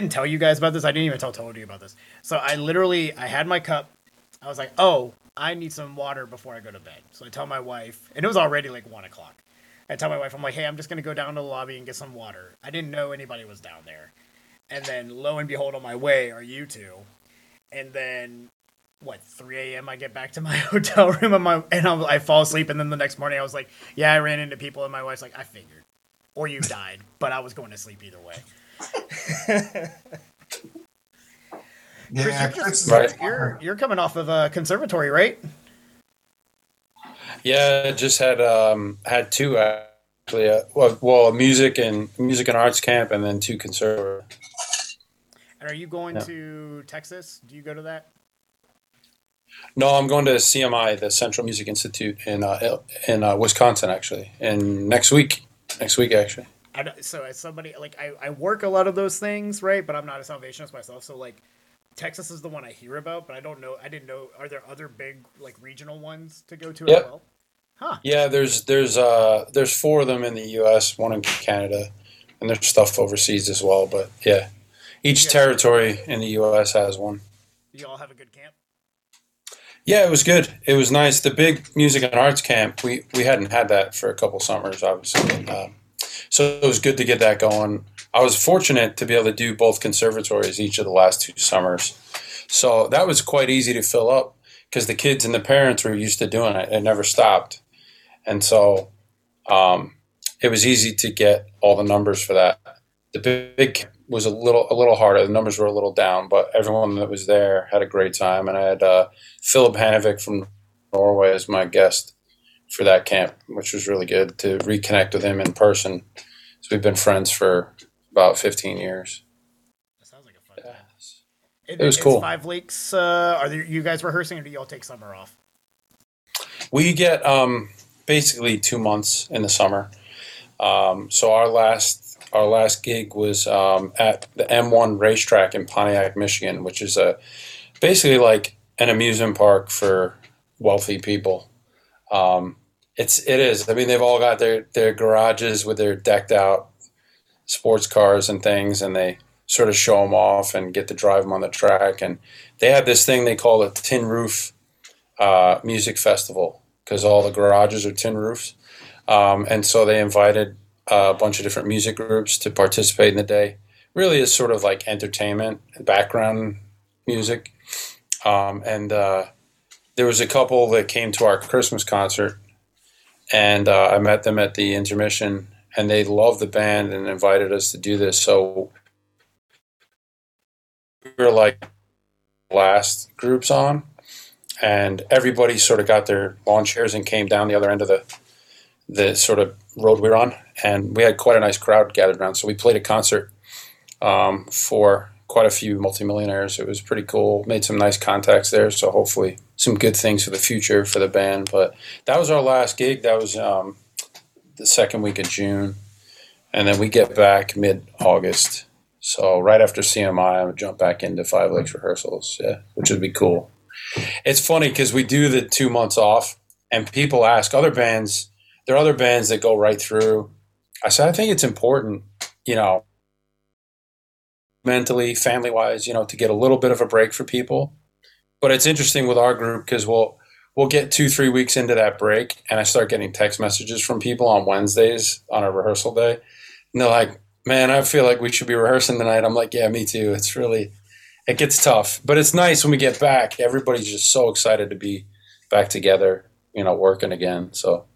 didn't tell you guys about this. I didn't even tell you about this. So I literally, I had my cup. I was like, oh, I need some water before I go to bed. So I tell my wife, and it was already like one o'clock. I tell my wife, I'm like, hey, I'm just gonna go down to the lobby and get some water. I didn't know anybody was down there. And then lo and behold, on my way are you two. And then what 3 a.m. I get back to my hotel room and my and I'm, I fall asleep. And then the next morning I was like, yeah, I ran into people, and my wife's like, I figured, or you died, but I was going to sleep either way. Yeah, Chris, you're, just, is Right. you're you're coming off of a conservatory, right? Yeah, just had um had two actually. Uh, well, well, music and music and arts camp, and then two conservative. And are you going Yeah. to Texas? Do you go to that? No, I'm going to CMI, the Central Music Institute in uh, in uh, Wisconsin, actually, in next week. Next week, actually. I don't, so as somebody like I, I work a lot of those things, right? But I'm not a Salvationist myself, so like Texas is the one I hear about, but I don't know. I didn't know. Are there other big like regional ones to go to Yep. as well? Huh? Yeah, there's there's uh there's four of them in the U.S., one in Canada, and there's stuff overseas as well. But yeah, each Yes. territory in the U.S. has one. You all have a good camp. Yeah, it was good. It was nice. The big music and arts camp, we, we hadn't had that for a couple summers, obviously. Um, so it was good to get that going. I was fortunate to be able to do both conservatories each of the last two summers. So that was quite easy to fill up because the kids and the parents were used to doing it. It never stopped. And so um, it was easy to get all the numbers for that. The big, big was a little a little harder. The numbers were a little down, but everyone that was there had a great time. And I had uh, Philip Hanovic from Norway as my guest for that camp, which was really good to reconnect with him in person. So we've been friends for about 15 years. That sounds like a fun Yeah. time. It, It was cool. Five weeks. Uh, are there, you guys rehearsing, or do y'all take summer off? We get um, basically two months in the summer. Um, so our last our last gig was um, at the M1 racetrack in Pontiac, Michigan, which is a basically like an amusement park for wealthy people. Um, it's it is. I mean, they've all got their their garages with their decked out sports cars and things, and they sort of show them off and get to drive them on the track. And they have this thing they call a tin roof uh, music festival because all the garages are tin roofs. Um, and so they invited a bunch of different music groups to participate in the day. Really, is sort of like entertainment, background music. Um, and uh, there was a couple that came to our Christmas concert, and uh, I met them at the intermission, and they loved the band and invited us to do this. So we were like last groups on, and everybody sort of got their lawn chairs and came down the other end of the the sort of road we were on, and we had quite a nice crowd gathered around. So we played a concert um, for quite a few multimillionaires. It was pretty cool. Made some nice contacts there, so hopefully some good things for the future for the band. But that was our last gig. That was um, the second week of June, and then we get back mid August. So right after CMI, I would jump back into Five Lakes rehearsals. Yeah, which would be cool. It's funny because we do the two months off, and people ask other bands. There are other bands that go right through. I said I think it's important, you know, mentally, family wise, you know, to get a little bit of a break for people. But it's interesting with our group because we'll we'll get two three weeks into that break, and I start getting text messages from people on Wednesdays on a rehearsal day, and they're like, "Man, I feel like we should be rehearsing tonight." I'm like, "Yeah, me too." It's really it gets tough, but it's nice when we get back. Everybody's just so excited to be back together, you know, working again. So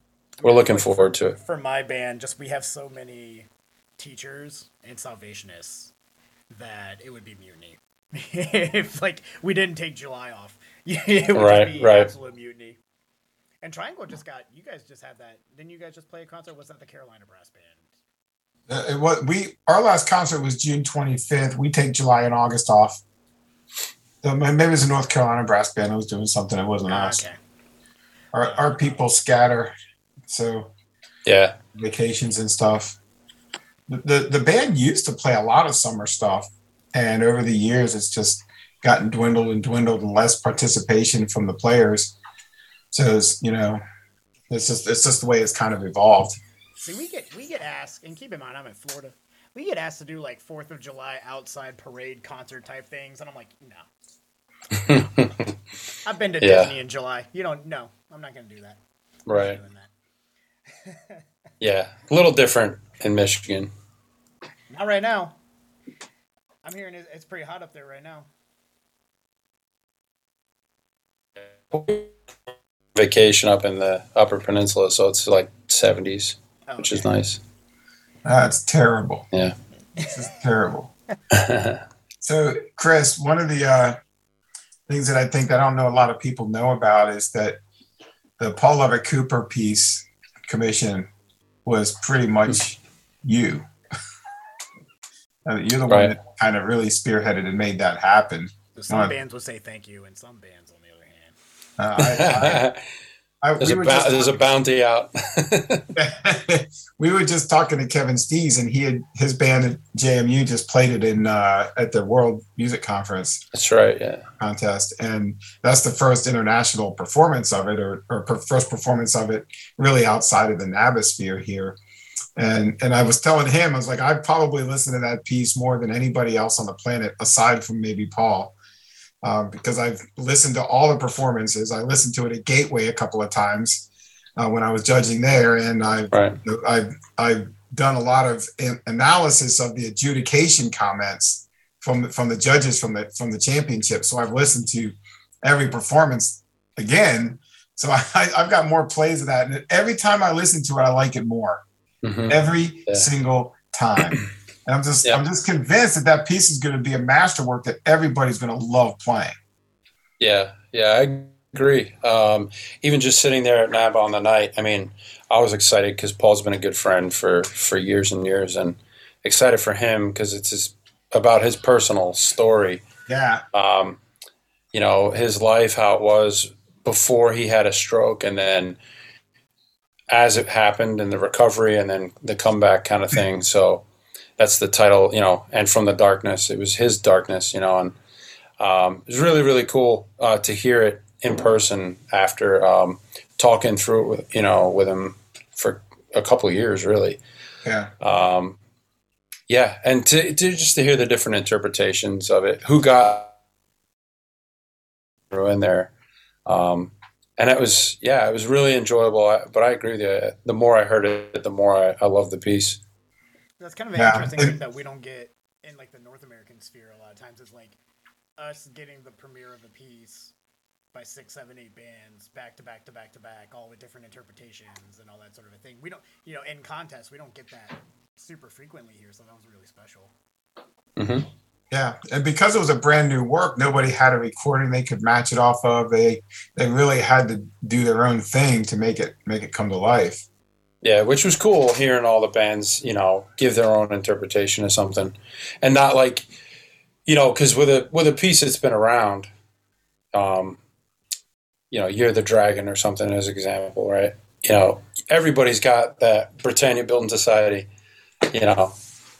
we're looking forward to it. For my band, just we have so many teachers and Salvationists that it would be mutiny if like we didn't take July off. it would Right, be right. absolute mutiny. And Triangle just got you guys just had that. Didn't you guys just play a concert? Was that the Carolina Brass Band? Uh, it was, we our last concert was June 25th. We take July and August off. So maybe it was a North Carolina brass band. I was doing something. It wasn't Ah, us. okay. Our, our people scatter, so Yeah, vacations and stuff. The, the the band used to play a lot of summer stuff, and over the years, it's just gotten dwindled and dwindled, and less participation from the players. So it's you know, it's just it's just the way it's kind of evolved. See, we get we get asked, and keep in mind I'm in Florida. we get asked to do like Fourth of July outside parade concert type things, and I'm like, no. I've been to Yeah. Disney in July. You don't. know. I'm not gonna do that. Right. doing that. Yeah. A little different in Michigan. Not right now. I'm hearing it's pretty hot up there right now. Vacation up in the Upper Peninsula, so it's like 70s, Oh, which is nice. That's terrible. Yeah. This is terrible. So, Chris, one of the uh, things that I think I don't know a lot of people know about is that the Paul Lovatt Cooper piece commission was pretty much you. I mean, you're the one that kind of really spearheaded and made that happen. So some Right. bands would say thank you, and some bands, on the other hand, Uh, I, I, I, there's, we a were bou- there's a bounty out. we were just talking to Kevin Stees, and he had his band at JMU just played it in uh, at the World Music Conference That's right. Yeah. contest, and that's the first international performance of it, or, or per- first performance of it, really outside of the Nabosphere here. And and I was telling him, I was like, I probably listened to that piece more than anybody else on the planet, aside from maybe Paul, um, because I've listened to all the performances. I listened to it at Gateway a couple of times uh, when I was judging there, and I Right. I've I've done a lot of analysis of the adjudication comments from the, from the judges from the from the championship. So I've listened to every performance again. So I, I've got more plays of that, and every time I listen to it, I like it more. Mhm. Every Yeah. single time, and I'm just Yeah. I'm just convinced that that piece is going to be a masterwork that everybody's going to love playing. Yeah, yeah, I agree. Um, even just sitting there at NAB on the night, I mean, I was excited because Paul's been a good friend for for years and years, and excited for him because it's his, about his personal story. Yeah, Um, you know, his life, how it was before he had a stroke, and then as it happened, and the recovery, and then the comeback kind of thing. So that's the title, you know. And from the darkness, it was his darkness, you know, and um, it was really really cool uh, to hear it in person after um, talking through it with you know with him for a couple of years really yeah, um, yeah and to, to just to hear the different interpretations of it who got through in there um, and it was yeah it was really enjoyable I, but i agree with you the more i heard it the more i, I love the piece that's kind of an Yeah, interesting and- thing that we don't get in like the North American sphere. A lot of times, it's like us getting the premiere of a piece by six, seven, eight bands back to back to back to back, all with different interpretations and all that sort of a thing. We don't, you know, in contests, we don't get that super frequently here, so that was really special. hmm yeah. And because it was a brand new work, nobody had a recording they could match it off of. They they really had to do their own thing to make it make it come to life. Yeah, which was cool hearing all the bands, you know, give their own interpretation of something, and not like, you know, because with a with a piece that's been around, um, you know, Year of the Dragon or something as an example, right? You know, everybody's got that Britannia Building Society, you know,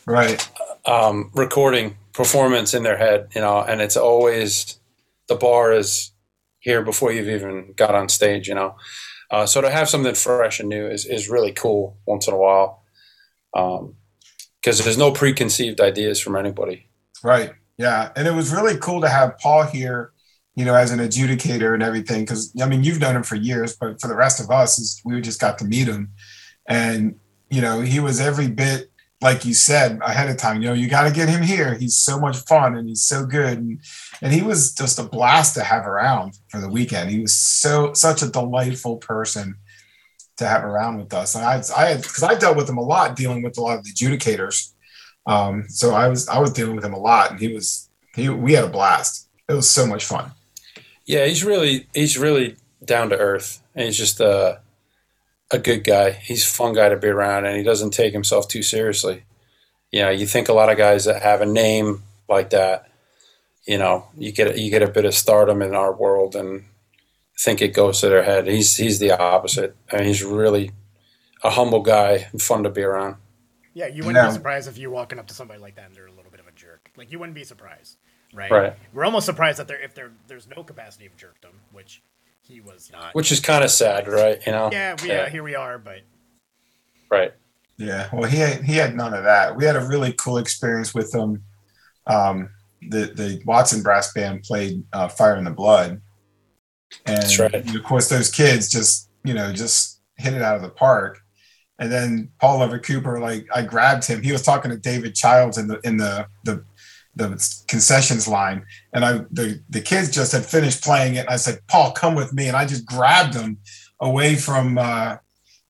Right. um, recording performance in their head, you know, and it's always the bar is here before you've even got on stage, you know. Uh, so to have something fresh and new is, is really cool once in a while because there's no preconceived ideas from anybody. Right. Yeah. And it was really cool to have Paul here, you know, as an adjudicator and everything. Cause I mean, you've known him for years, but for the rest of us, we just got to meet him. And, you know, he was every bit, like you said ahead of time, you know, you got to get him here. He's so much fun and he's so good. And, and he was just a blast to have around for the weekend. He was so, such a delightful person to have around with us. And I, I had, cause I dealt with him a lot dealing with a lot of the adjudicators. Um, so I was I was dealing with him a lot, and he was he we had a blast. It was so much fun. Yeah, he's really he's really down to earth, and he's just a a good guy. He's a fun guy to be around, and he doesn't take himself too seriously. You know, you think a lot of guys that have a name like that, you know, you get you get a bit of stardom in our world, and think it goes to their head. He's he's the opposite. I mean, he's really a humble guy and fun to be around. Yeah, you wouldn't Yeah. be surprised if you walking up to somebody like that and they're a little bit of a jerk. Like you wouldn't be surprised, right? Right. We're almost surprised that there if there there's no capacity of jerkdom, which he was not. Which is kind of sad, right? You know. yeah, we, yeah, here we are, but Right. Yeah, well, he had, he had none of that. We had a really cool experience with him. Um, the the Watson brass band played uh, "Fire in the Blood," and That's right. of course those kids just you know just hit it out of the park. And then Paul Lovatt Cooper, like I grabbed him. He was talking to David Childs in the in the the the concessions line, and I the the kids just had finished playing it. I said, "Paul, come with me," and I just grabbed him away from uh,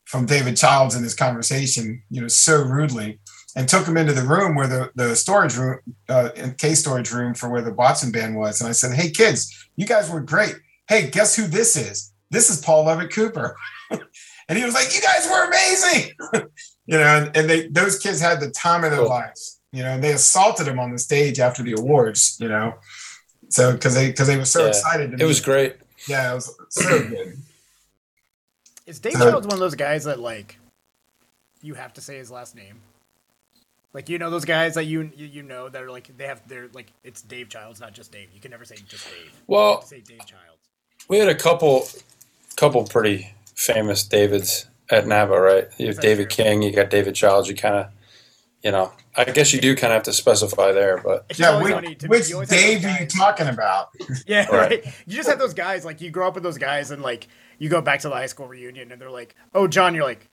from David Childs in this conversation, you know, so rudely, and took him into the room where the the storage room, uh, case storage room for where the Watson band was. And I said, "Hey, kids, you guys were great. Hey, guess who this is? This is Paul Lovatt Cooper." and he was like, "You guys were amazing," you know. And, and they those kids had the time of their Cool. lives, you know. And they assaulted him on the stage after the awards, you know. So because they because they were so Yeah. excited. To It was meet- great. Yeah, it was so good. Is Dave Uh, Childs one of those guys that like you have to say his last name? Like you know those guys that you you, you know that are like they have they're like it's Dave Childs, not just Dave. You can never say just Dave. Well, to say Dave Childs. we had a couple, couple pretty famous Davids at NABA, right? You have That's David true. King, you got David Childs. You kind of, you know, I guess you do kind of have to specify there, but It's Yeah, always which, funny to me. which You always have those Dave are you talking about? Yeah, Right. right. You just have those guys like you grow up with those guys and like you go back to the high school reunion and they're like, "Oh, John," you're like,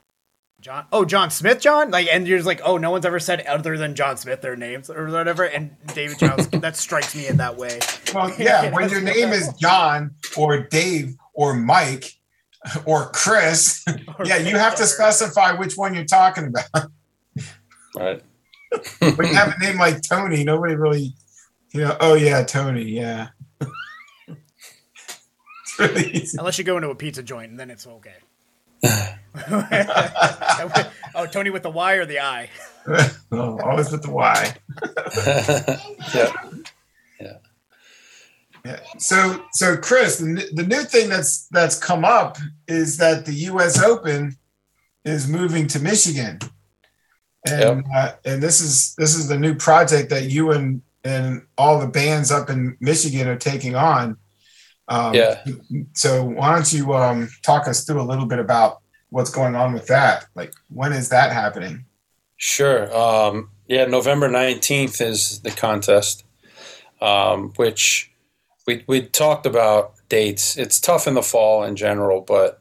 "John, oh, John Smith, John," like, and you're just like, "Oh, no one's ever said other than John Smith their names or whatever." And David Childs, that strikes me in that way. Well, yeah, when your name is John or Dave or Mike or Chris, yeah, you have to specify which one you're talking about. Right. When you have a name like Tony, nobody really, you know, oh yeah, Tony, yeah. really. Unless you go into a pizza joint and then it's okay. oh, Tony with the Y or the I? Oh, always with the Y. yeah. Yeah. Yeah. So, so Chris, the, the new thing that's that's come up is that the U.S. Open is moving to Michigan, and uh, and this is this is the new project that you and and all the bands up in Michigan are taking on. Um, Yeah. So why don't you um, talk us through a little bit about what's going on with that? Like, when is that happening? Sure. Um, yeah, November 19th is the contest, um, which we, we talked about dates. It's tough in the fall in general, but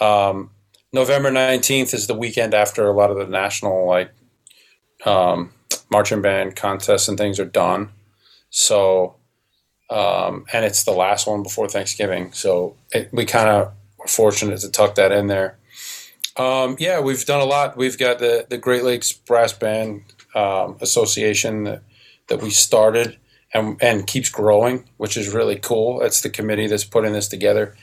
um, November 19th is the weekend after a lot of the national, like, um, marching band contests and things are done. So, um, and it's the last one before Thanksgiving. So it, we kind of were fortunate to tuck that in there. Um, yeah, we've done a lot. We've got the, the Great Lakes Brass Band um, Association that, that we started and, and keeps growing, which is really cool. It's the committee that's putting this together.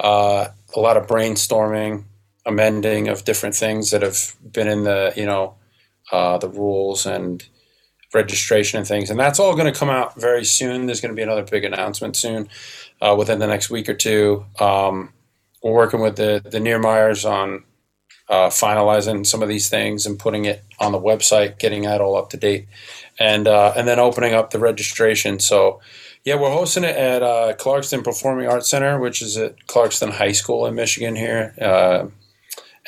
Uh, a lot of brainstorming, amending of different things that have been in the, you know, uh, the rules and registration and things. And that's all going to come out very soon. There's going to be another big announcement soon uh, within the next week or two. Um, we're working with the, the Niermeyers on uh, finalizing some of these things and putting it on the website, getting that all up to date, and uh, and then opening up the registration. So, yeah, we're hosting it at uh, Clarkston Performing Arts Center, which is at Clarkston High School in Michigan here, uh,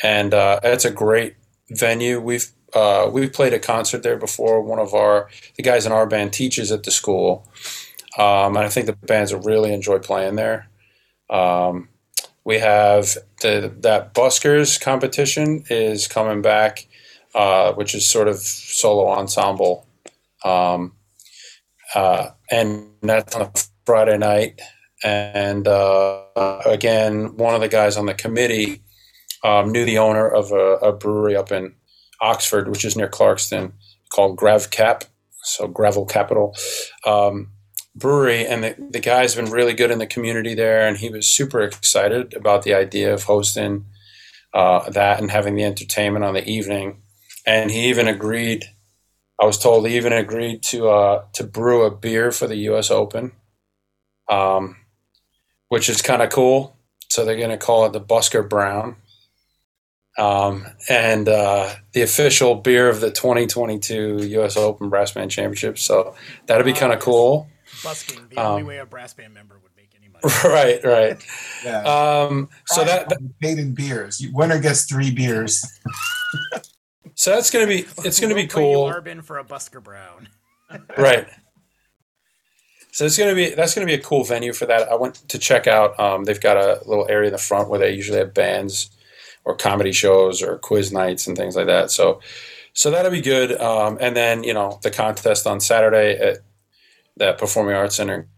and uh, it's a great venue. We've uh, we've played a concert there before. One of our the guys in our band teaches at the school, um, and I think the bands will really enjoy playing there. Um, we have the that buskers competition is coming back, uh, which is sort of solo ensemble, um, uh, and that's on a Friday night. And uh, again, one of the guys on the committee um, knew the owner of a, a brewery up in Oxford, which is near Clarkston, called Grav Cap, so Gravel Capital. Um, brewery. And the, the guy's been really good in the community there and he was super excited about the idea of hosting uh, that and having the entertainment on the evening. And he even agreed i was told he even agreed to uh, to brew a beer for the us open um, which is kind of cool. So they're going to call it the busker brown um, and uh, the official beer of the 2022 us open brass band championship so that'll be kind of cool Busking, the only Um, way a brass band member would make any money. right right Yeah. um so that, that paid in beers. Winner gets three beers. So that's gonna be it's gonna be We'll play cool, Arban for a Busker Brown. right? So it's gonna be that's gonna be a cool venue for that. I went to check out. Um, they've got a little area in the front where they usually have bands or comedy shows or quiz nights and things like that. So so that'll be good. Um, and then you know the contest on Saturday at that Performing Arts Center,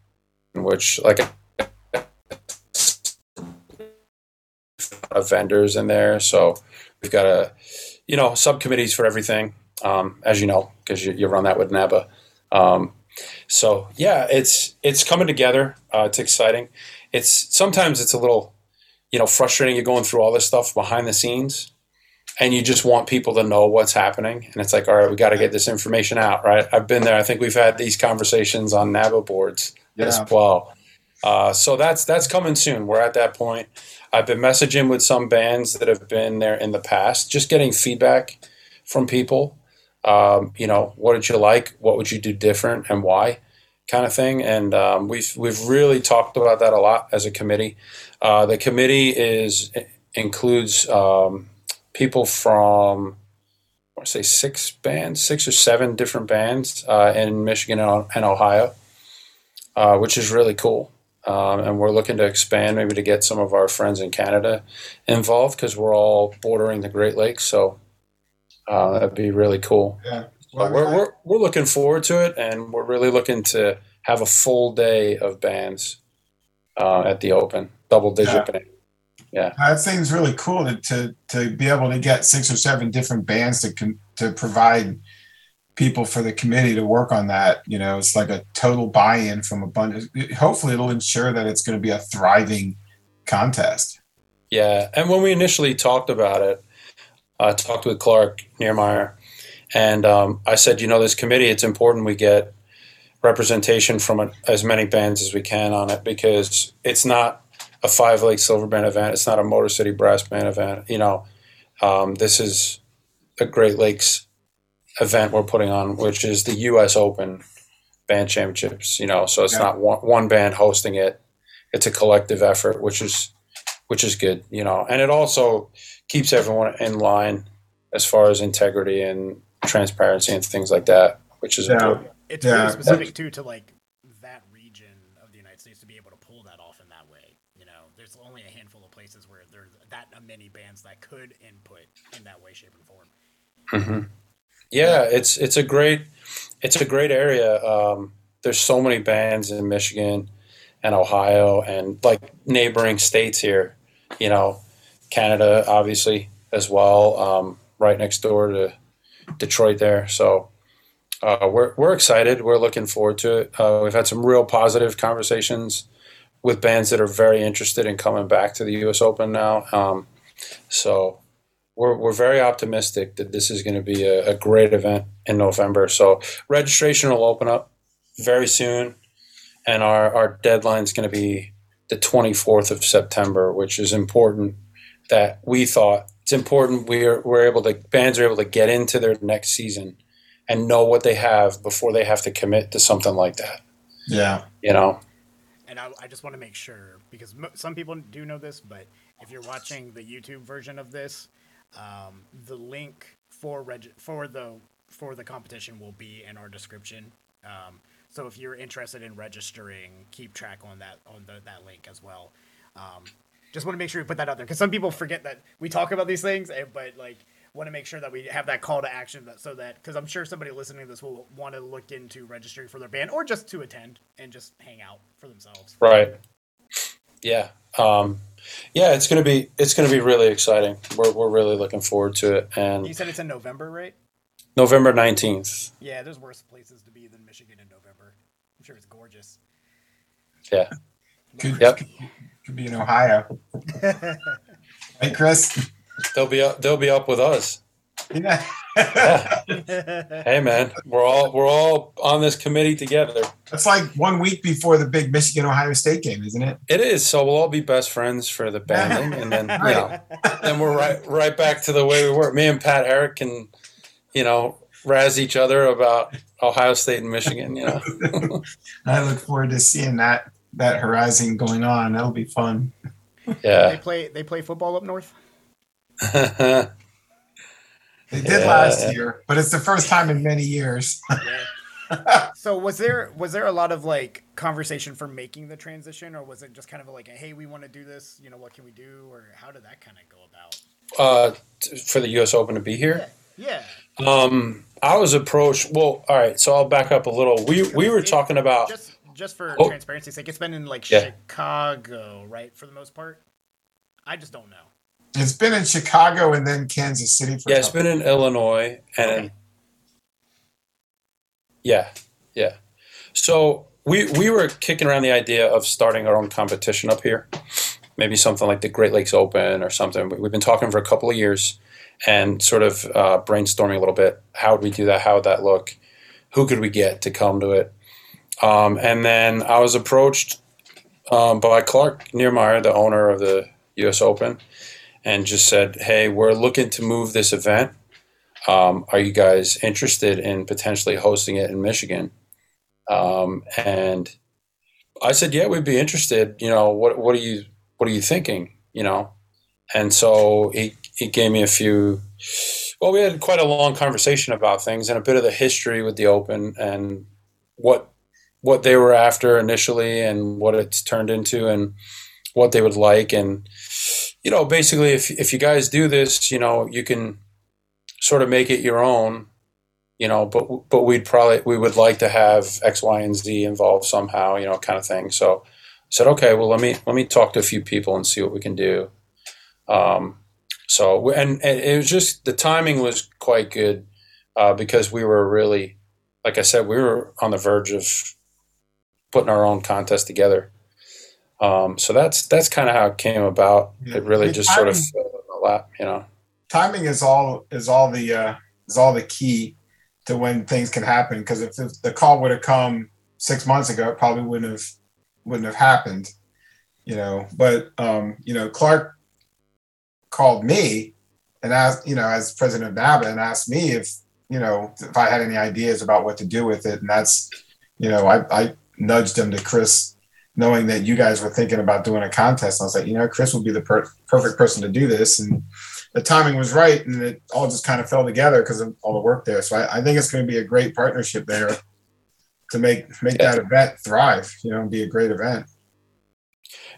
in which like of vendors in there. So we've got a you know subcommittees for everything, um, as you know, because you, you run that with NABA. Um, so yeah, it's it's coming together. Uh, it's exciting. It's sometimes it's a little you know frustrating. You're going through all this stuff behind the scenes, and you just want people to know what's happening. And it's like, all right, we got to get this information out. Right? I've been there. I think we've had these conversations on NABA boards as well. Uh, so that's that's coming soon. We're at that point. I've been messaging with some bands that have been there in the past, just getting feedback from people. Um, you know, what did you like? What would you do different, and why? Kind of thing. And um, we've we've really talked about that a lot as a committee. Uh, the committee is includes um, people from I want to say six bands, six or seven different bands uh, in Michigan and, Ohio, uh, which is really cool. Um, and we're looking to expand, maybe to get some of our friends in Canada involved because we're all bordering the Great Lakes. So uh, that'd be really cool. Yeah. But we're, we're, we're looking forward to it, and we're really looking to have a full day of bands uh, at the Open, double digit Yeah. band. That seems really cool to, to to be able to get six or seven different bands to con, to provide people for the committee to work on that. You know, it's like a total buy-in from a bunch. Hopefully, it'll ensure that it's going to be a thriving contest. Yeah, and when we initially talked about it, I talked with Clark Niermeyer, and um, I said, you know, this committee, it's important we get representation from a, as many bands as we can on it because it's not a Five Lake Silver Band event, it's not a Motor City Brass Band event. You know, um, this is a Great Lakes event we're putting on, which is the U.S. Open Band Championships. You know, so it's Yeah. not one, one band hosting it; it's a collective effort, which is which is good, you know, and it also keeps everyone in line as far as integrity and transparency and things like that, which is Yeah. important. It's Yeah. really specific too to like that region of the United States to be able to pull that off in that way. You know, there's only a handful of places where there's that many bands that could input in that way, shape, and form. hmm Yeah, it's it's a great it's a great area. Um, there's so many bands in Michigan and Ohio and like neighboring states here. You know, Canada obviously as well, um, right next door to Detroit there. So uh, we're we're excited. We're looking forward to it. Uh, we've had some real positive conversations with bands that are very interested in coming back to the U.S. Open now. Um, so we're, we're very optimistic that this is going to be a, a great event in November. So registration will open up very soon, and our, our deadline is going to be the 24th of September, which is important that we thought it's important we're, we're able to, bands are able to get into their next season and know what they have before they have to commit to something like that, Yeah. you know? And I, I just want to make sure because mo- some people do know this, but if you're watching the YouTube version of this, um, the link for reg- for the for the competition will be in our description. Um, so if you're interested in registering, keep track on that on the, that link as well. Um, just want to make sure we put that out there because some people forget that we talk about these things, eh, but like want to make sure that we have that call to action that so that because I'm sure somebody listening to this will want to look into registering for their band or just to attend and just hang out for themselves. Right. Yeah. Um, yeah, it's gonna be it's gonna be really exciting. We're, we're really looking forward to it. And you said it's in November, right? November nineteenth. Yeah, there's worse places to be than Michigan in November. I'm sure it's gorgeous. Yeah. Could, Yep. Could be in Ohio. Hey, Chris. They'll be up. They'll be up with us. Yeah. Hey, man, we're all we're all on this committee together. It's like one week before the big Michigan Ohio State game, isn't it? It is. So we'll all be best friends for the banding, and then you know, then we're right right back to the way we were. Me and Pat Herrick can, you know, razz each other about Ohio State and Michigan. You know. I look forward to seeing that that horizon going on. That'll be fun. Yeah. they Yeah. play they play football up north. They did Yeah. last year, but it's the first time in many years. So was there was there a lot of like conversation for making the transition, or was it just kind of like, a, hey, we want to do this, you know, what can we do, or how did that kind of go about? Uh, t- for the U.S. Open to be here. Yeah, Um, I was approached. Well, all right. So I'll back up a little. We we were talking about. just just for Oh. transparency's sake, it's been in like Yeah. Chicago, right, for the most part. I just don't know. It's been in Chicago and then Kansas City for Yeah, a it's couple- been in Illinois and Okay. yeah, yeah. So we we were kicking around the idea of starting our own competition up here, maybe something like the Great Lakes Open or something. We- We've been talking for a couple of years and sort of uh, brainstorming a little bit. How would we do that? How would that look? Who could we get to come to it? Um, and then I was approached um, by Clark Niermeyer, the owner of the U.S. Open, and just said, "Hey, we're looking to move this event." um, are you guys interested in potentially hosting it in Michigan? Um, and I said, yeah, we'd be interested. You know, what what are you what are you thinking? You know, and so he he gave me a few. Well, we had quite a long conversation about things and a bit of the history with the Open and what what they were after initially and what it's turned into and what they would like and you know basically if if you guys do this you know you can sort of make it your own, you know, but but we'd probably we would like to have X, Y, and Z involved somehow, you know, kind of thing. So I said, okay, well let me let me talk to a few people and see what we can do. Um, so and, and it was just the timing was quite good uh, because we were really, like I said, we were on the verge of putting our own contest together. Um, so that's that's kind of how it came about. Yeah. It really The just sort of timing- fell in my lap, you know. timing is all is all the uh, is all the key to when things can happen. Because if the- the call would have come six months ago, it probably wouldn't have wouldn't have happened. You know, but um, you know, Clark called me and asked, you know, as president of NABA, and asked me if you know if I had any ideas about what to do with it, and that's you know, I, I nudged him to Chris. Knowing that you guys were thinking about doing a contest, I was like, you know, Chris would be the per- perfect person to do this, and the timing was right and it all just kind of fell together because of all the work there. So I, I think it's going to be a great partnership there to make make that event thrive, you know, and be a great event.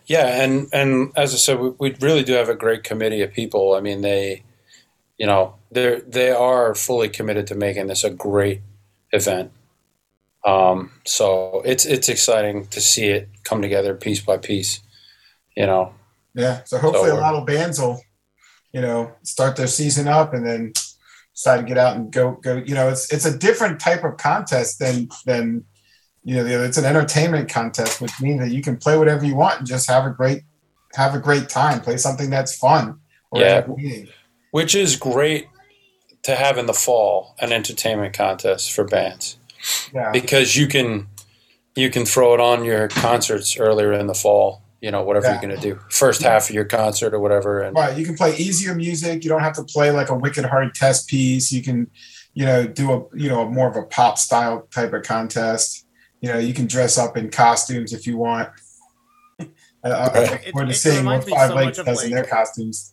Yeah, and and as I said, we, we really do have a great committee of people. I mean, they, you know, they're, they are fully committed to making this a great event. Um, so it's it's exciting to see it come together piece by piece. You know, Yeah. So hopefully So, a lot of bands will, you know, start their season up and then decide to get out and go go. You know, it's it's a different type of contest than than you know the other. It's an entertainment contest, which means that you can play whatever you want and just have a great have a great time. Play something that's fun or Yeah. which is great to have in the fall an entertainment contest for bands Yeah. because you can you can throw it on your concerts earlier in the fall. You know, whatever Yeah. you're going to do, first half of your concert or whatever, and Right. You can play easier music. You don't have to play like a wicked hard test piece. You can, you know, do a you know more of a pop style type of contest. You know, you can dress up in costumes if you want. I, I, I Right. look forward to seeing what Five so Lakes much of, does in their costumes.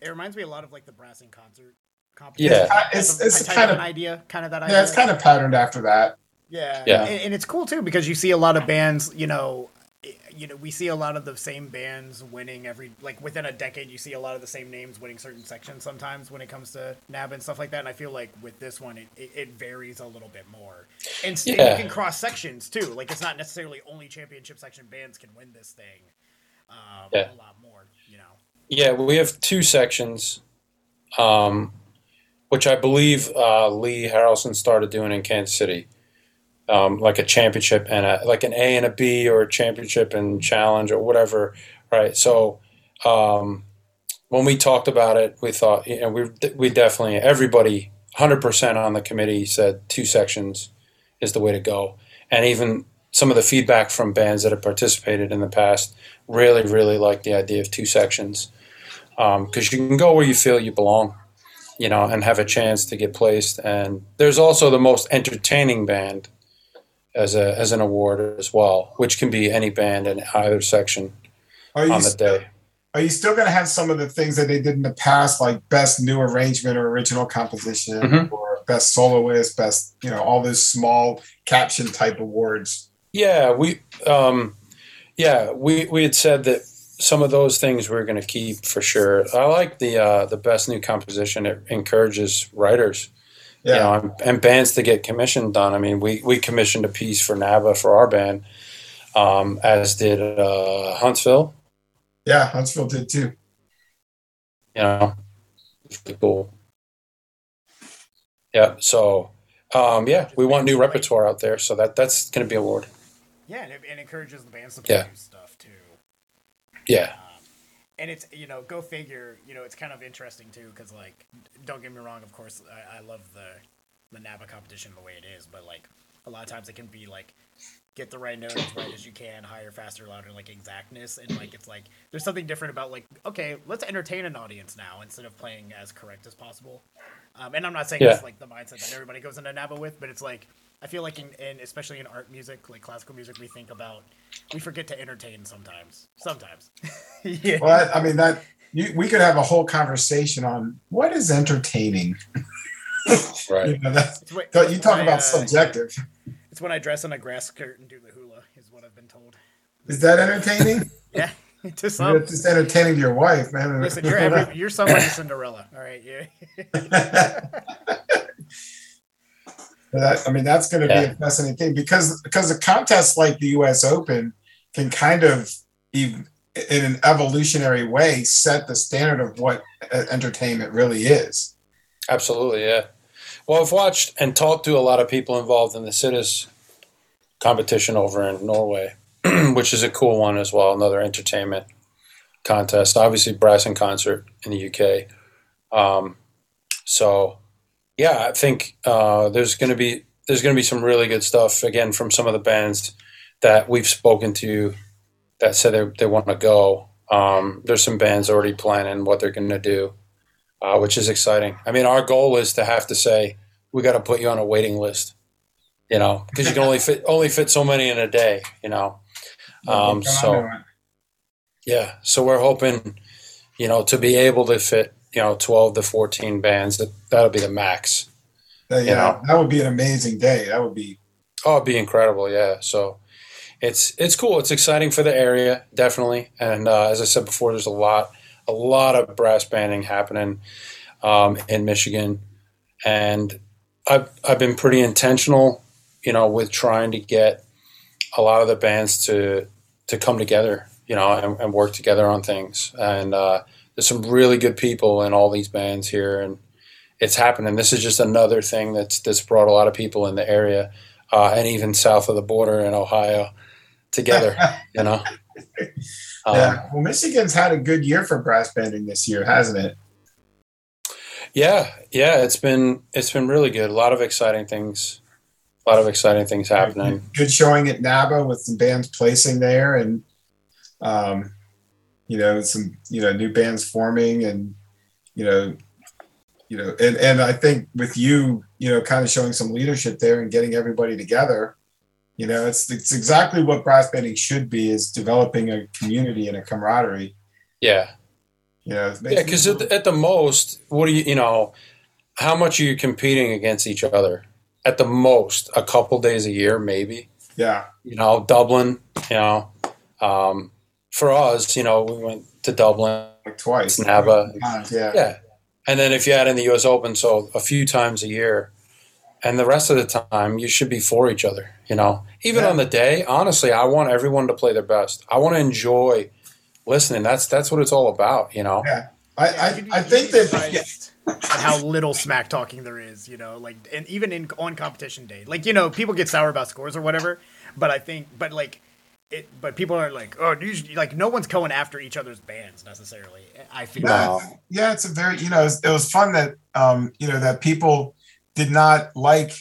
It reminds me a lot of like the Brass in Concert competition. Yeah. It's it's of- kind of of an idea, kind of that idea. yeah, it's kind of patterned after that. Yeah, Yeah. And, and it's cool too because you see a lot of bands. You know, you know, we see a lot of the same bands winning every like within a decade. You see a lot of the same names winning certain sections sometimes when it comes to NAB and stuff like that. And I feel like with this one, it, it, it varies a little bit more. And, s- and you can cross sections too. Like it's not necessarily only championship section bands can win this thing. Um, Yeah. a lot more. You know. Yeah, we have two sections, um, which I believe uh, Lee Harrelson started doing in Kansas City, um, like a championship and a like an A and a B or a championship and challenge or whatever. Right. So um, when we talked about it, we thought, you know, we we definitely everybody, hundred percent on the committee said two sections is the way to go, and even some of the feedback from bands that have participated in the past really really like the idea of two sections because you can go where you feel you belong, you know, and have a chance to get placed. And there's also the most entertaining band as a as an award as well, which can be any band in either section on the day. are you still going to have some of the things that they did in the past, like best new arrangement or original composition, Mhm. or best soloist, best you know all those small caption type awards? Yeah, we um yeah, we we had said that some of those things we're going to keep for sure. I like the uh the best new composition. It encourages writers, Yeah, you know, and, and bands to get commissioned done. I mean, we we commissioned a piece for NABA for our band, um, as did uh, Huntsville. yeah, Huntsville did too. You know, it's pretty cool. Yeah, so um, yeah, we want new repertoire out there, so that that's going to be a award. Yeah, and it, it encourages the bands to play Yeah. new stuff too. Yeah, Um, and it's you know go figure you know it's kind of interesting too because like don't get me wrong of course I, I love the the NABA competition the way it is but like a lot of times it can be like get the right note as right as you can higher faster louder like exactness and like it's like there's something different about like okay let's entertain an audience now instead of playing as correct as possible um, and I'm not saying Yeah. it's like the mindset that everybody goes into NABA with but it's like I feel like in, in especially in art music like classical music we think about we forget to entertain sometimes sometimes yeah Well, I, I mean that you, we could have a whole conversation on what is entertaining. right. You, know, that's, It's what- you talk when I, about uh, subjective. It's when I dress in a grass skirt and do the hula, is what I've been told. Is that entertaining? Yeah, to some. it's just entertaining to your wife, man. Listen, you're every, you're somebody's Cinderella. All right, yeah. That, I mean, that's going to be a fascinating thing because because a contest like the U.S. Open can kind of, ev- in an evolutionary way, set the standard of what entertainment really is. Absolutely, yeah. Well, I've watched and talked to a lot of people involved in the Siddis competition over in Norway, which is a cool one as well. Another entertainment contest. Obviously, Brass in Concert in the UK. Um, so, yeah, I think uh, there's going to be there's going to be some really good stuff again from some of the bands that we've spoken to that said they, they want to go. Um, there's some bands already planning what they're going to do uh, which is exciting. I mean, our goal is to have to say we got to put you on a waiting list, you know, because you can only fit only fit so many in a day, you know. Um, so yeah, so we're hoping, you know, to be able to fit, you know, twelve to fourteen bands. That that'll be the max. That, you know. that would be an amazing day. That would be Oh, it'd be incredible. Yeah. So it's it's cool. It's exciting for the area, definitely. And uh, as I said before, there's a lot a lot of brass banding happening um, in Michigan, and I've I've been pretty intentional, you know, with trying to get a lot of the bands to to come together, you know, and, and work together on things. And uh, there's some really good people in all these bands here, and it's happening. This is just another thing that's that's brought a lot of people in the area uh, and even south of the border in Ohio together. you know. Um, yeah. Well, Michigan's had a good year for brass banding this year, hasn't it? yeah, yeah. It's been it's been really good. A lot of exciting things. A lot of exciting things happening. Good showing at NABA with some bands placing there, and um, you know some you know new bands forming, and you know, you know, and and I think with you, you know, kind of showing some leadership there and getting everybody together. You know, it's it's exactly what brass banding should be: is developing a community and a camaraderie. Yeah, You know, yeah. Because at, the- at the most, what do you you know? How much are you competing against each other? At the most, a couple days a year, maybe. yeah, You know, Dublin. You know, um, for us, you know, we went to Dublin. like twice. NABA. Yeah. Yeah. And then if you add in the US Open, so a few times a year. And the rest of the time, you should be for each other, you know? Even Yeah. on the day, honestly, I want everyone to play their best. I want to enjoy listening. That's that's what it's all about, you know? Yeah. I, Yeah, I, you'd I think that surprised at how little smack talking there is, you know, like, and even in on competition day, like, you know, people get sour about scores or whatever, but I think, but like, it, but people are like, oh, these, like, no one's going after each other's bands necessarily. I feel. Yeah, yeah, it's a very you know it was, it was fun that um, you know that people did not like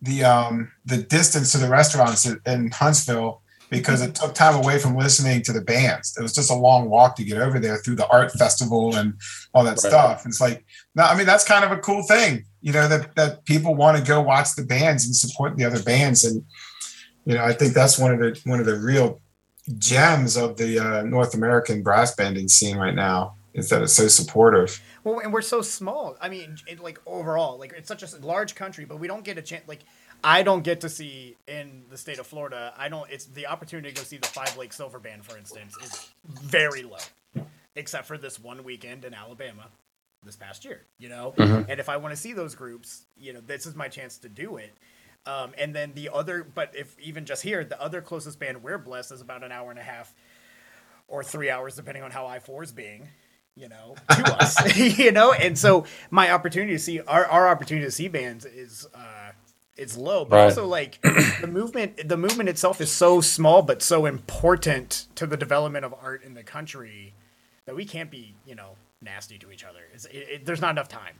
the um, the distance to the restaurants in, in Huntsville because it took time away from listening to the bands. It was just a long walk to get over there through the art festival and all that Right. stuff. It's like, no, I mean that's kind of a cool thing, you know, that that people want to go watch the bands and support the other bands, and you know I think that's one of the one of the real gems of the uh, North American brass banding scene right now. Is that it's so supportive. Well, and we're so small. I mean, it, like overall, like it's such a large country, but we don't get a chance. Like, I don't get to see in the state of Florida. I don't. It's the opportunity to go see the Five Lakes Silver Band, for instance, is very low, except for this one weekend in Alabama this past year. You know, Mhm. and if I want to see those groups, you know, this is my chance to do it. Um, and then the other, but if even just here, the other closest band we're blessed is about an hour and a half or three hours, depending on how I four is being, you know, to us, you know. And so my opportunity to see our, our opportunity to see bands is uh, it's low, but Right. also like the movement, the movement itself is so small but so important to the development of art in the country that we can't be, you know, nasty to each other. It, it, there's not enough time.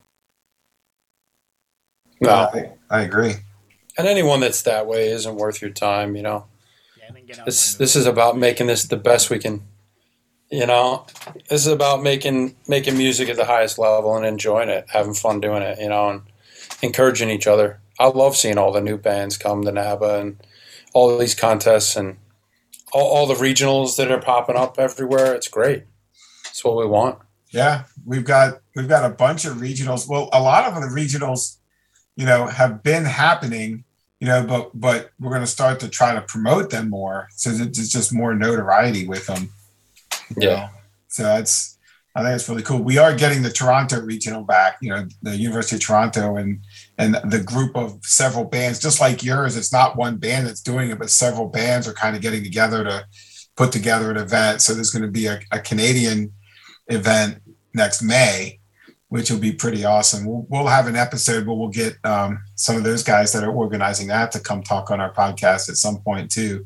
No, I, I agree. And anyone that's that way isn't worth your time. You know, Yeah, and then get out. this this is about making this the best we can. You know, this is about making making music at the highest level and enjoying it, having fun doing it. You know, and encouraging each other. I love seeing all the new bands come to NABA and all these contests and all, all the regionals that are popping up everywhere. It's great. It's what we want. Yeah, we've got we've got a bunch of regionals. Well, a lot of the regionals, you know, have been happening, you know, but but we're going to start to try to promote them more, so that there's just more notoriety with them. Yeah. know. So that's I think it's really cool. We are getting the Toronto regional back, you know, the University of Toronto and and the group of several bands, just like yours. It's not one band that's doing it, but several bands are kind of getting together to put together an event. So there's going to be a, a Canadian event next May, which will be pretty awesome. We'll, we'll have an episode where we'll get um, some of those guys that are organizing that to come talk on our podcast at some point too.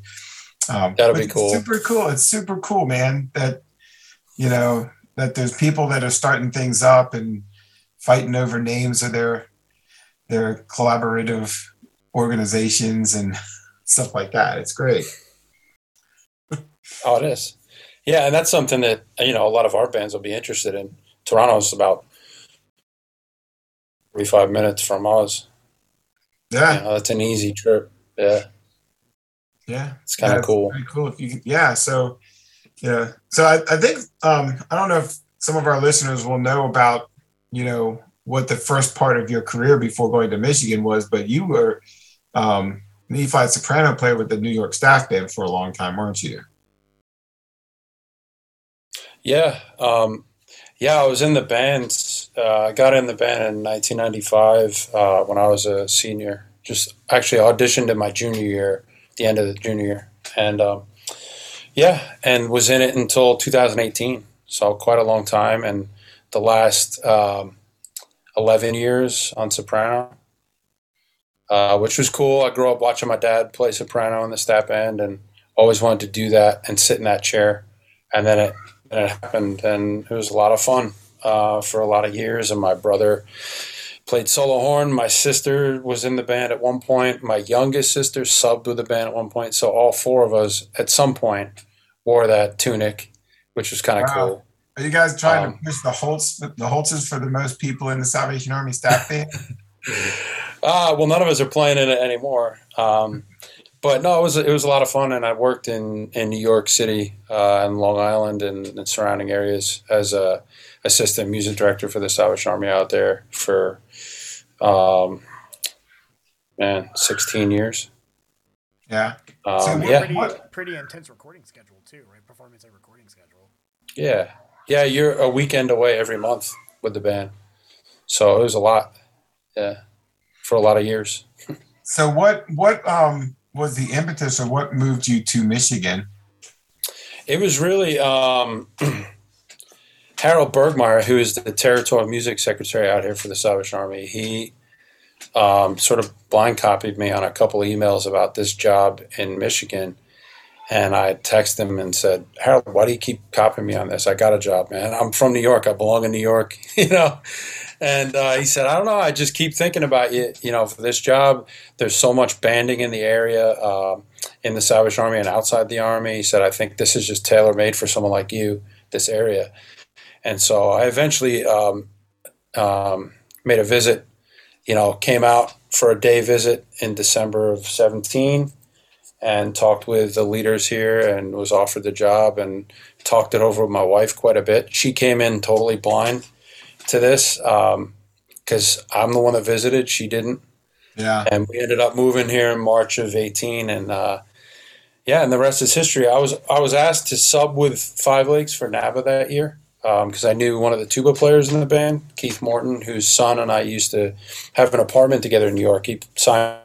Um, That'll be it's cool. Super cool. It's super cool, man. That you know that there's people that are starting things up and fighting over names of their their collaborative organizations and stuff like that. It's great. Oh, it is. Yeah, and that's something that you know a lot of our bands will be interested in. Toronto's about forty-five minutes from us. Yeah, You know, that's an easy trip. Yeah, yeah. it's kind Yeah, of cool. Very cool. If you can, yeah. So, yeah. So I, I think um, I don't know if some of our listeners will know about you know what the first part of your career before going to Michigan was, but you were um, Nephi soprano player with the New York Staff Band for a long time, weren't you? Yeah, um, yeah. I was in the band. Uh, I got in the band in 1995 uh, when I was a senior. Just actually auditioned in my junior year, the end of the junior year, and um, yeah, and was in it until 2018. So quite a long time, and the last um, 11 years on soprano, uh, which was cool. I grew up watching my dad play soprano in the Staff Band, and always wanted to do that and sit in that chair. And then it and it happened, and it was a lot of fun uh, for a lot of years. And my brother played solo horn. My sister was in the band at one point. My youngest sister subbed with the band at one point. So all four of us at some point wore that tunic, which was kind of Wow. cool. Are you guys trying Um, to push the Holtz the Holtzes for the most people in the Salvation Army Staff Band? Uh, well, none of us are playing in it anymore. Um, but no, it was it was a lot of fun, and I worked in, in New York City uh, and Long Island and, and surrounding areas as a assistant music director for the Salvation Army out there for um, man sixteen years. yeah. Um, So yeah, pretty, pretty intense recording schedule too, right? Performance and recording schedule. yeah, yeah. You're a weekend away every month with the band, so it was a lot. Yeah, for a lot of years. So what what um was the impetus or what moved you to Michigan? It was really um, Harold Burgmayer, who is the territorial music secretary out here for the Salvation Army. He um, sort of blind copied me on a couple emails about this job in Michigan. And I texted him and said, Harold, why do you keep copying me on this? I got a job, man. I'm from New York. I belong in New York, you know. And uh, he said, I don't know. I just keep thinking about you, you know, for this job. There's so much banding in the area. Um, in the Salvation Army and outside the Army. He said, I think this is just tailor made for someone like you, this area. And so I eventually um, um, made a visit, you know, came out for a day visit in December of 17 and talked with the leaders here and was offered the job and talked it over with my wife quite a bit. She came in totally blind to this because um, I'm the one that visited. She didn't. Yeah. And we ended up moving here in March of 18 and uh, yeah, and the rest is history. I was I was asked to sub with Five Lakes for NABA that year because um, I knew one of the tuba players in the band, Keith Morton, whose son and I used to have an apartment together in New York. He signed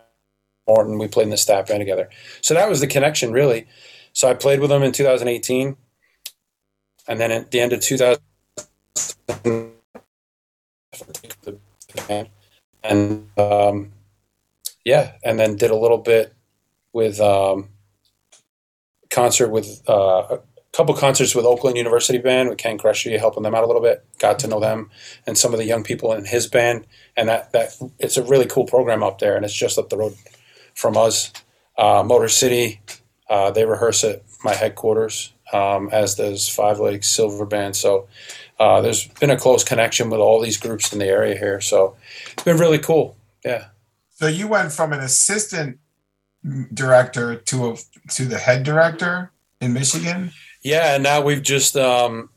Morton. We played in the staff band together. So that was the connection, really. So I played with him in 2018, and then at the end of 2000, and um, yeah, and then did a little bit with um, concert with uh, couple concerts with Oakland University Band with Ken Kroesche, helping them out a little bit. Got to know them and some of the young people in his band, and that that it's a really cool program up there, and it's just up the road from us. Uh, Motor City, uh, they rehearse at my headquarters, um, as does Five Lakes Silver Band. So uh, there's been a close connection with all these groups in the area here. So it's been really cool. Yeah. So you went from an assistant director to a to the head director in Michigan. Yeah, and now we've just um,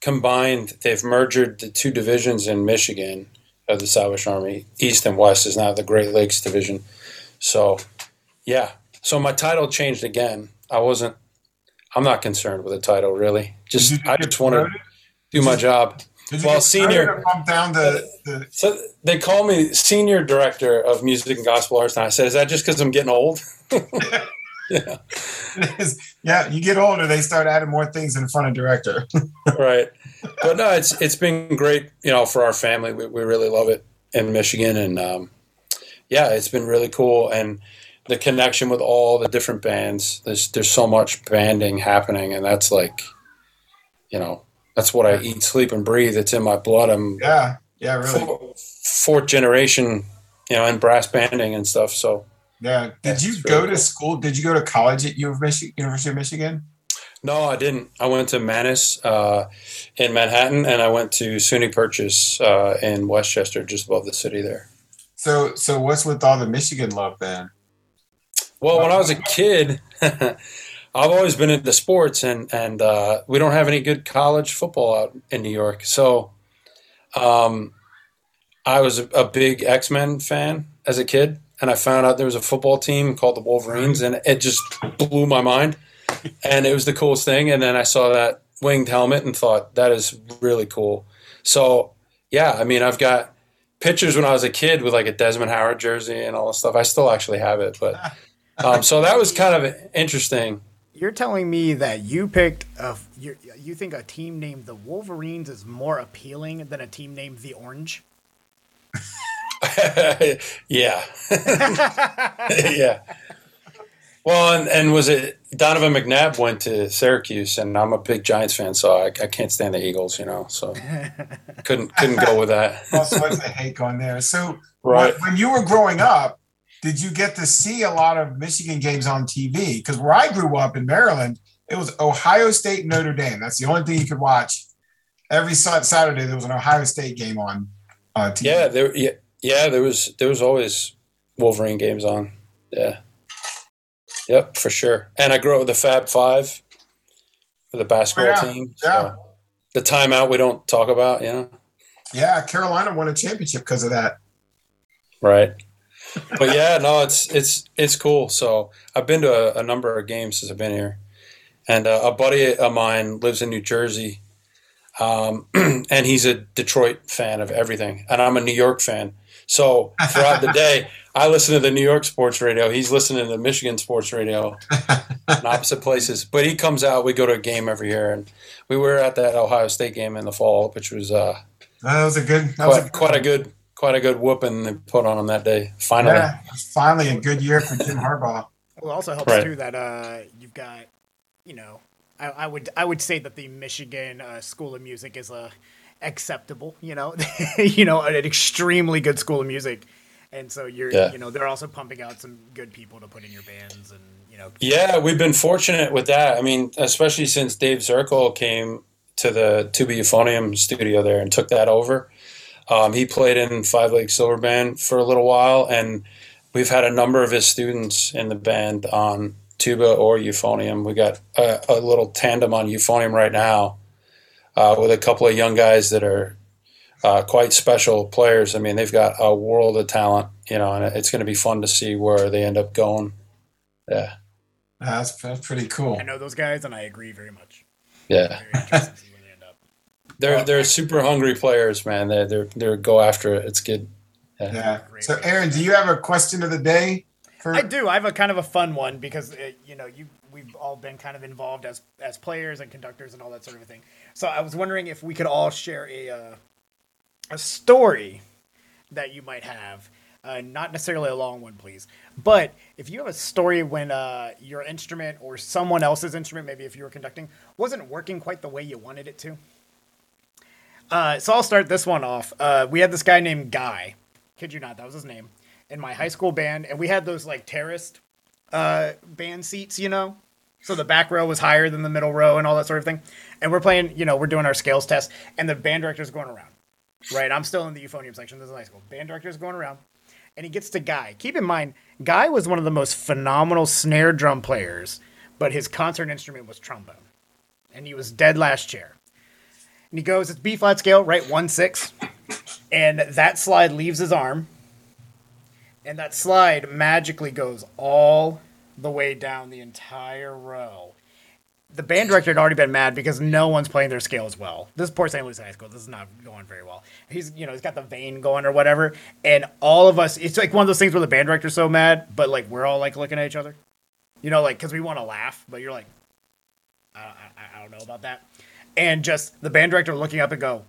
combined. They've merged the two divisions in Michigan of the Salvation Army. East and West is now the Great Lakes Division. So, yeah. So my title changed again. I wasn't. I'm not concerned with the title really. Just I just want to do my job. Well, senior. Down to so they call me senior director of music and gospel arts, and I said, "Is that just because I'm getting old?" yeah. yeah, you get older, they start adding more things in front of director. right. But no, it's it's been great, you know, for our family. We, we really love it in Michigan, and um, yeah, it's been really cool. And the connection with all the different bands. There's there's so much banding happening, and that's like, you know, that's what I eat, sleep, and breathe. It's in my blood. I'm yeah, yeah, really. Fourth, fourth generation, you know, in brass banding and stuff. So yeah. Did you go to school? Did you go to college at University of Michigan? No, I didn't. I went to Mannes uh, in Manhattan, and I went to SUNY Purchase uh, in Westchester, just above the city there. So, so what's with all the Michigan love then? Well, when I was a kid, I've always been into sports, and and uh, we don't have any good college football out in New York. So, um, I was a, a big X Men fan as a kid, and I found out there was a football team called the Wolverines, and it just blew my mind. And it was the coolest thing. And then I saw that winged helmet and thought that is really cool. So yeah, I mean, I've got pictures when I was a kid with like a Desmond Howard jersey and all this stuff. I still actually have it, but um, so that was kind of interesting. You're telling me that you picked a you you think a team named the Wolverines is more appealing than a team named the Orange? yeah. yeah. Well, and, and was it Donovan McNabb went to Syracuse, and I'm a big Giants fan, so I, I can't stand the Eagles, you know, so couldn't couldn't go with that. All sorts of hate going there. So, right. when you were growing up, did you get to see a lot of Michigan games on TV? Because where I grew up in Maryland, it was Ohio State Notre Dame. That's the only thing you could watch. Every Saturday there was an Ohio State game on uh, TV. Yeah, there. Yeah, yeah, there was there was always Wolverine games on. Yeah. Yep, for sure. And I grew up with the Fab Five for the basketball Oh, yeah. team. Yeah. The timeout we don't talk about, you know. Yeah, Carolina won a championship because of that. Right. But yeah, no, it's it's it's cool. So I've been to a, a number of games since I've been here, and uh, a buddy of mine lives in New Jersey, um, and he's a Detroit fan of everything, and I'm a New York fan. So throughout the day, I listen to the New York sports radio. He's listening to the Michigan sports radio, in opposite places. But he comes out. We go to a game every year, and we were at that Ohio State game in the fall, which was uh, That was a good. That was quite, quite a good quite a good whooping they put on him that day. Finally. Yeah, finally a good year for Jim Harbaugh. Well, it also helps Right. too that uh, you've got, you know, I, I would I would say that the Michigan uh, School of Music is a acceptable, you know, you know, an extremely good school of music, and so you're, Yeah. you know, they're also pumping out some good people to put in your bands, and you know, Yeah, we've been fortunate with that. I mean, especially since Dave Zerkel came to the Tuba Euphonium studio there and took that over. Um, he played in Five Lakes Silver Band for a little while, and we've had a number of his students in the band on tuba or euphonium. We got a, a little tandem on euphonium right now uh, with a couple of young guys that are uh, quite special players. I mean, they've got a world of talent, you know, and it's going to be fun to see where they end up going. Yeah. That's, that's pretty cool. I know those guys, and I agree very much. Yeah. Very interesting to see where they end up. They're they're super hungry players, man. They they're they're go after it. It's good. Yeah. So, Aaron, do you have a question of the day? For- I do. I have a kind of a fun one because uh, you know you we've all been kind of involved as as players and conductors and all that sort of thing. So I was wondering if we could all share a uh, a story that you might have. Uh, not necessarily a long one, please. But if you have a story when uh, your instrument or someone else's instrument, maybe if you were conducting, wasn't working quite the way you wanted it to. Uh, so I'll start this one off. Uh, we had this guy named Guy. Kid you not, that was his name. In my high school band, and we had those like terraced uh, band seats, you know. So the back row was higher than the middle row and all that sort of thing. And we're playing, you know, we're doing our scales test, and the band director's going around. Right, I'm still in the euphonium section. This is high school. Band director's going around, and he gets to Guy. Keep in mind, Guy was one of the most phenomenal snare drum players, but his concert instrument was trombone, and he was dead last chair. And he goes, it's B flat scale, right? One six, and that slide leaves his arm, and that slide magically goes all the way down the entire row. The band director had already been mad because no one's playing their scales well. This is Port St. Lucie High School. This is not going very well. He's, you know, he's got the vein going or whatever, and all of us. It's like one of those things where the band director's so mad, but like we're all like looking at each other, you know, like because we want to laugh, but you're like, I, I, I don't know about that, and just the band director looking up and go,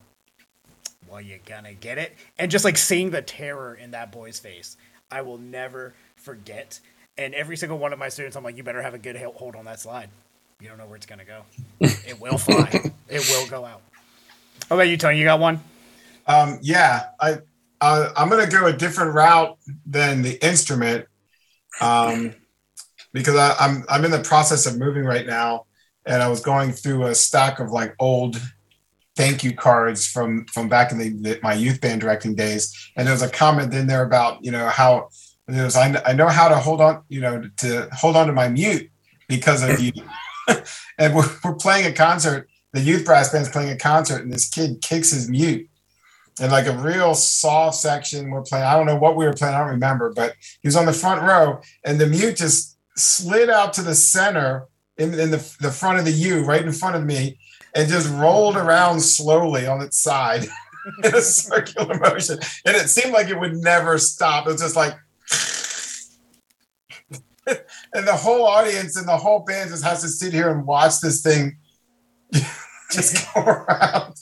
"Well, you're gonna get it," and just like seeing the terror in that boy's face, I will never forget. And every single one of my students, I'm like, "You better have a good hold on that slide." You don't know where it's gonna go. it will fly. It will go out. How about you, Tony? You got one? Um, yeah, I uh, I'm gonna go a different route than the instrument, um, because I, I'm I'm in the process of moving right now, and I was going through a stack of like old thank you cards from from back in the, the my youth band directing days, and there was a comment in there about you know how I, I know how to hold on you know to hold on to my mute because of you and we're, we're playing a concert. The youth brass band's playing a concert, and this kid kicks his mute. And like a real soft section, we're playing. I don't know what we were playing. I don't remember, but he was on the front row, and the mute just slid out to the center in, in the, the front of the U, right in front of me, and just rolled around slowly on its side in a circular motion. And it seemed like it would never stop. It was just like and the whole audience and the whole band just has to sit here and watch this thing just go around.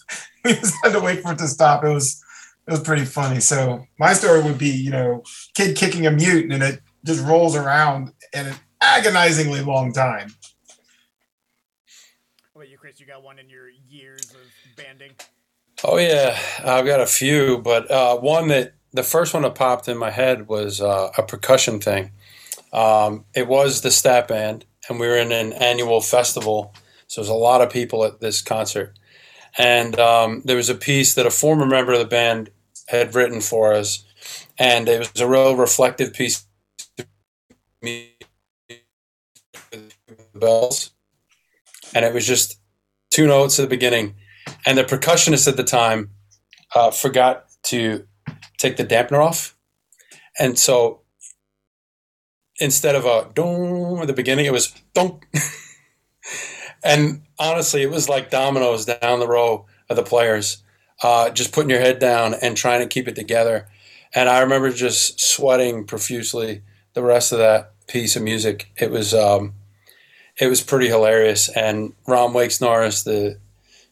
We just had to wait for it to stop. It was it was pretty funny. So my story would be, you know, kid kicking a mute and it just rolls around in an agonizingly long time. What about you, Chris? You got one in your years of banding? Oh yeah, I've got a few, but uh, one that the first one that popped in my head was uh, a percussion thing. Um, it was the Staff Band, and we were in an annual festival, so there's a lot of people at this concert. And um, there was a piece that a former member of the band had written for us, and it was a real reflective piece. Bells, and it was just two notes at the beginning, and the percussionist at the time uh, forgot to take the dampener off, and so instead of a dong at the beginning, it was dong. and honestly, it was like dominoes down the row of the players, uh, just putting your head down and trying to keep it together. And I remember just sweating profusely the rest of that piece of music. It was um, it was pretty hilarious. And Ron Waiksnoris, the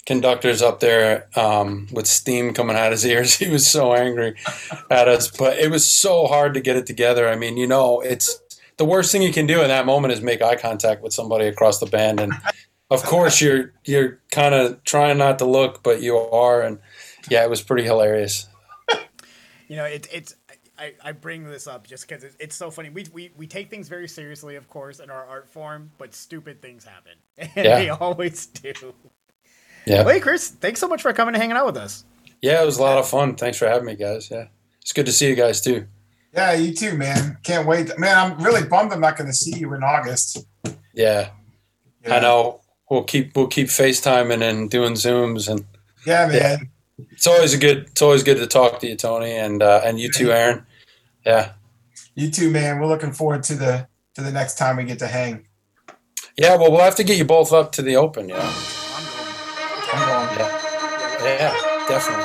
conductor's up there um, with steam coming out his ears. He was so angry at us, but it was so hard to get it together. I mean, you know, it's the worst thing you can do in that moment is make eye contact with somebody across the band. And of course you're you're kind of trying not to look but you are. And yeah it was pretty hilarious. You know it, it's I, I bring this up just because it's, it's so funny. We, we we take things very seriously, of course, in our art form, but stupid things happen, and Yeah. they always do. yeah. Well, hey, Chris, thanks so much for coming and hanging out with us. yeah it was a lot of fun. Thanks for having me guys. Yeah. It's good to see you guys too Yeah, you too, man. Can't wait. Man, I'm really bummed I'm not going to see you in August. Yeah, You I know. We'll keep we'll keep FaceTiming and doing Zooms, and Yeah, man. it's always a good it's always good to talk to you, Tony, and uh, and you too, Aaron. Yeah, You too, man. We're looking forward to the to the next time we get to hang. yeah. Well, we'll have to get you both up to the Open. You know. I'm going. I'm going. Yeah, yeah, definitely.